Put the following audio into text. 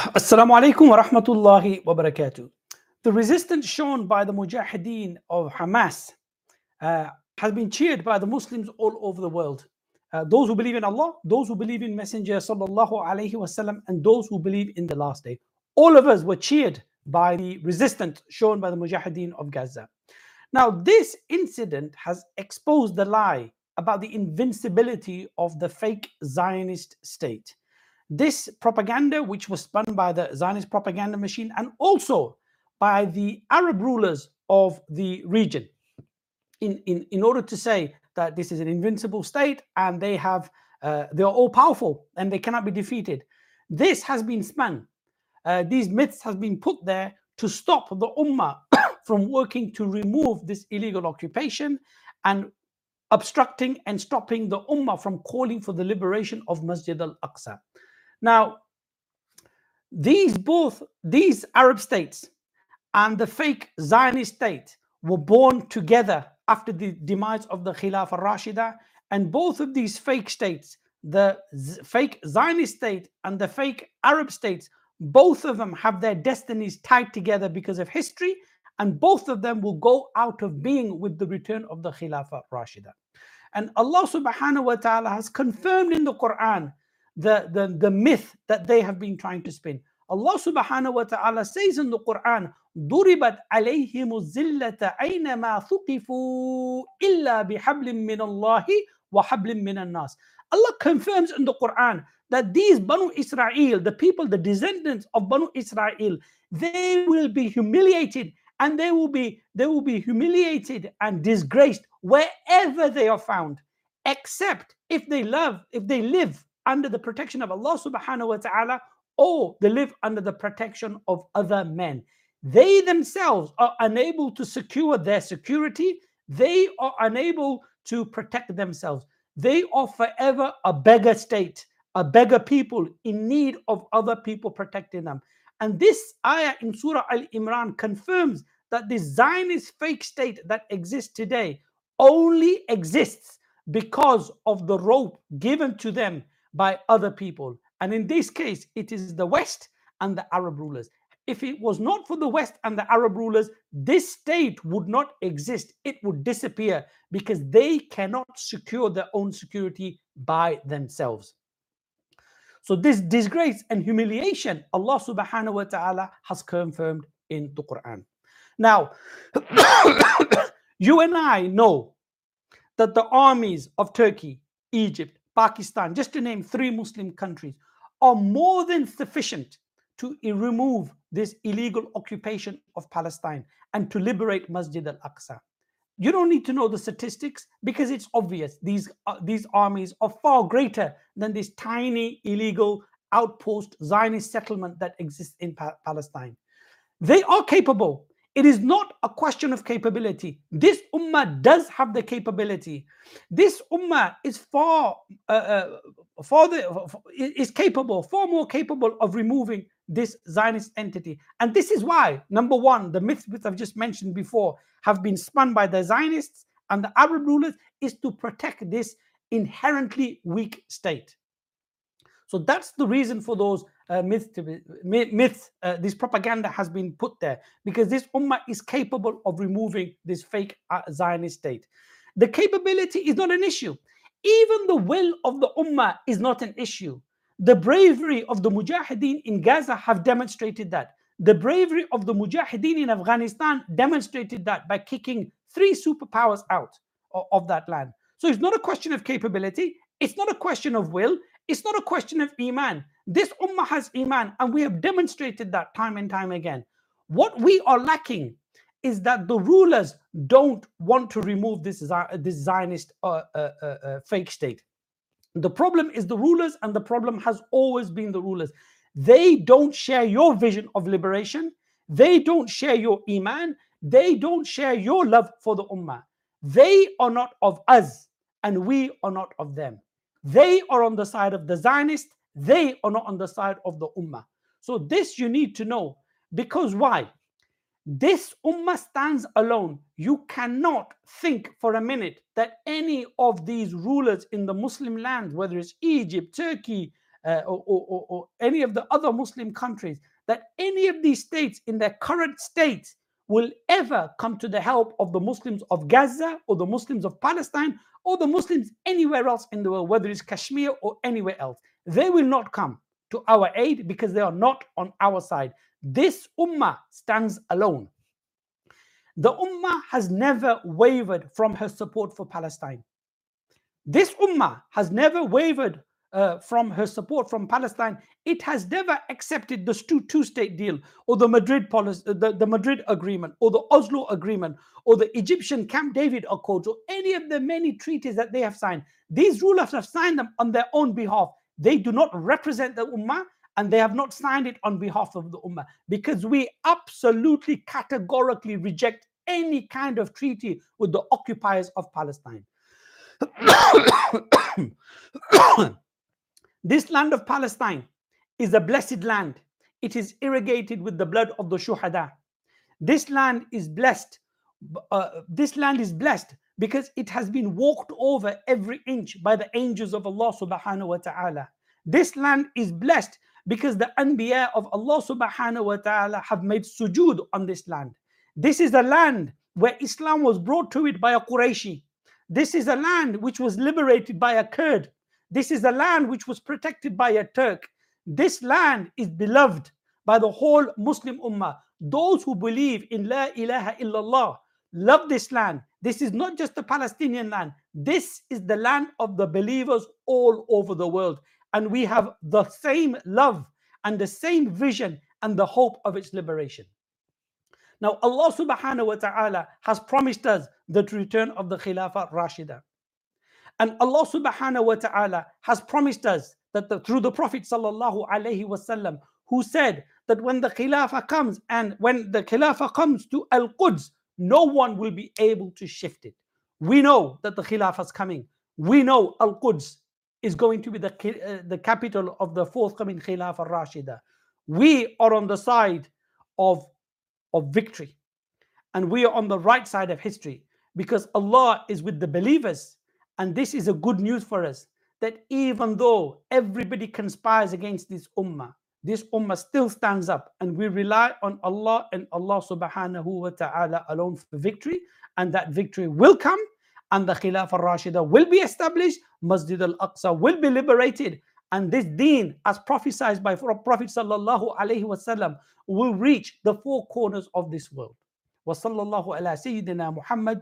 Assalamu alaikum wa rahmatullahi wa barakatuh. The resistance shown by the Mujahideen of Hamas uh, has been cheered by the Muslims all over the world. Uh, those who believe in Allah, those who believe in Messenger sallallahu alaihi wasallam, and those who believe in the last day. All of us were cheered by the resistance shown by the Mujahideen of Gaza. Now, this incident has exposed the lie about the invincibility of the fake Zionist state. This propaganda, which was spun by the Zionist propaganda machine and also by the Arab rulers of the region, in, in, in order to say that this is an invincible state and they have uh, they are all powerful and they cannot be defeated. This has been spun. Uh, these myths have been put there to stop the ummah from working to remove this illegal occupation and obstructing and stopping the ummah from calling for the liberation of Masjid al-Aqsa. Now, these both these Arab states and the fake Zionist state were born together after the demise of the Khilafah Rashida, and both of these fake states, the Z- fake Zionist state and the fake Arab states, both of them have their destinies tied together because of history, and both of them will go out of being with the return of the Khilafah Rashida. And Allah subhanahu wa ta'ala has confirmed in the Quran the, the, the myth that they have been trying to spin. Allah subhanahu wa ta'ala says in the Quran, ضربت عليهم الزلة أينما ثقفوا إلا بحبل من الله وحبل من الناس. Allah confirms in the Quran that these Banu Israel, the people, the descendants of Banu Israel, they will be humiliated and they will be they will be humiliated and disgraced wherever they are found, except if they love, if they live under the protection of Allah subhanahu wa ta'ala, or they live under the protection of other men. They themselves are unable to secure their security, they are unable to protect themselves. They are forever a beggar state, a beggar people in need of other people protecting them. And this ayah in Surah Al Imran confirms that the Zionist fake state that exists today only exists because of the rope given to them by other people. And in this case, it is the West and the Arab rulers. If it was not for the West and the Arab rulers, this state would not exist. It would disappear because they cannot secure their own security by themselves. So, this disgrace and humiliation, Allah subhanahu wa ta'ala has confirmed in the Quran. Now, you and I know that the armies of Turkey, Egypt, Pakistan, just to name three Muslim countries, are more than sufficient to remove this illegal occupation of Palestine and to liberate Masjid al Aqsa. You don't need to know the statistics because it's obvious these, uh, these armies are far greater than this tiny illegal outpost Zionist settlement that exists in pa- Palestine. They are capable. It is not a question of capability. This ummah does have the capability. This ummah is far, uh, uh, far the, is capable, far more capable of removing this Zionist entity. And this is why, number one, the myths which I've just mentioned before have been spun by the Zionists and the Arab rulers is to protect this inherently weak state. So that's the reason for those uh, myths be. Uh, this propaganda has been put there because this ummah is capable of removing this fake uh, Zionist state. The capability is not an issue. Even the will of the ummah is not an issue. The bravery of the mujahideen in Gaza have demonstrated that. The bravery of the mujahideen in Afghanistan demonstrated that by kicking three superpowers out of that land. So it's not a question of capability. It's not a question of will. It's not a question of iman. This ummah has iman, and we have demonstrated that time and time again. What we are lacking is that the rulers don't want to remove this, this Zionist uh, uh, uh, uh, fake state. The problem is the rulers, and the problem has always been the rulers. They don't share your vision of liberation. They don't share your iman. They don't share your love for the ummah. They are not of us, and we are not of them. They are on the side of the Zionist. They are not on the side of the ummah. So this you need to know because why? This ummah stands alone. You cannot think for a minute that any of these rulers in the Muslim lands, whether it's Egypt, Turkey, uh, or, or, or, any of the other Muslim countries, that any of these states in their current state will ever come to the help of the Muslims of Gaza or the Muslims of Palestine or the Muslims anywhere else in the world, whether it's Kashmir or anywhere else. They will not come to our aid because they are not on our side. This ummah stands alone. The ummah has never wavered from her support for Palestine. This ummah has never wavered uh, from her support from Palestine. It has never accepted the two state deal or the Madrid policy, uh, the, the Madrid agreement or the Oslo agreement or the Egyptian Camp David Accords or any of the many treaties that they have signed. These rulers have signed them on their own behalf. They do not represent the ummah and they have not signed it on behalf of the Ummah because we absolutely categorically reject any kind of treaty with the occupiers of Palestine. This land of Palestine is a blessed land. It is irrigated with the blood of the shuhada. This land is blessed. Uh, this land is blessed because it has been walked over every inch by the angels of Allah subhanahu wa ta'ala. This land is blessed because the Anbiya of Allah subhanahu wa ta'ala have made sujood on this land. This is a land where Islam was brought to it by a Qurayshi. This is a land which was liberated by a Kurd. This is a land which was protected by a Turk. This land is beloved by the whole Muslim Ummah. Those who believe in La ilaha illallah love this land. This is not just the Palestinian land. This is the land of the believers all over the world and we have the same love and the same vision and the hope of its liberation. Now, Allah subhanahu wa ta'ala has promised us the return of the Khilafah Rashida. And Allah subhanahu wa ta'ala has promised us that the, through the Prophet sallallahu alaihi wasallam, who said that when the Khilafah comes and when the Khilafah comes to Al Quds, no one will be able to shift it. We know that the Khilafah is coming. We know Al Quds is going to be the, uh, the capital of the forthcoming Khilafah Rashida. We are on the side of, of victory. And we are on the right side of history because Allah is with the believers. And this is a good news for us that even though everybody conspires against this ummah, this ummah still stands up and we rely on Allah and Allah subhanahu wa ta'ala alone for victory. And that victory will come and the Khilafah al-Rashida will be established, Masjid al-Aqsa will be liberated, and this deen, as prophesied by Prophet sallallahu alaihi wasallam, will reach the four corners of this world. وصلى الله على سيدنا محمد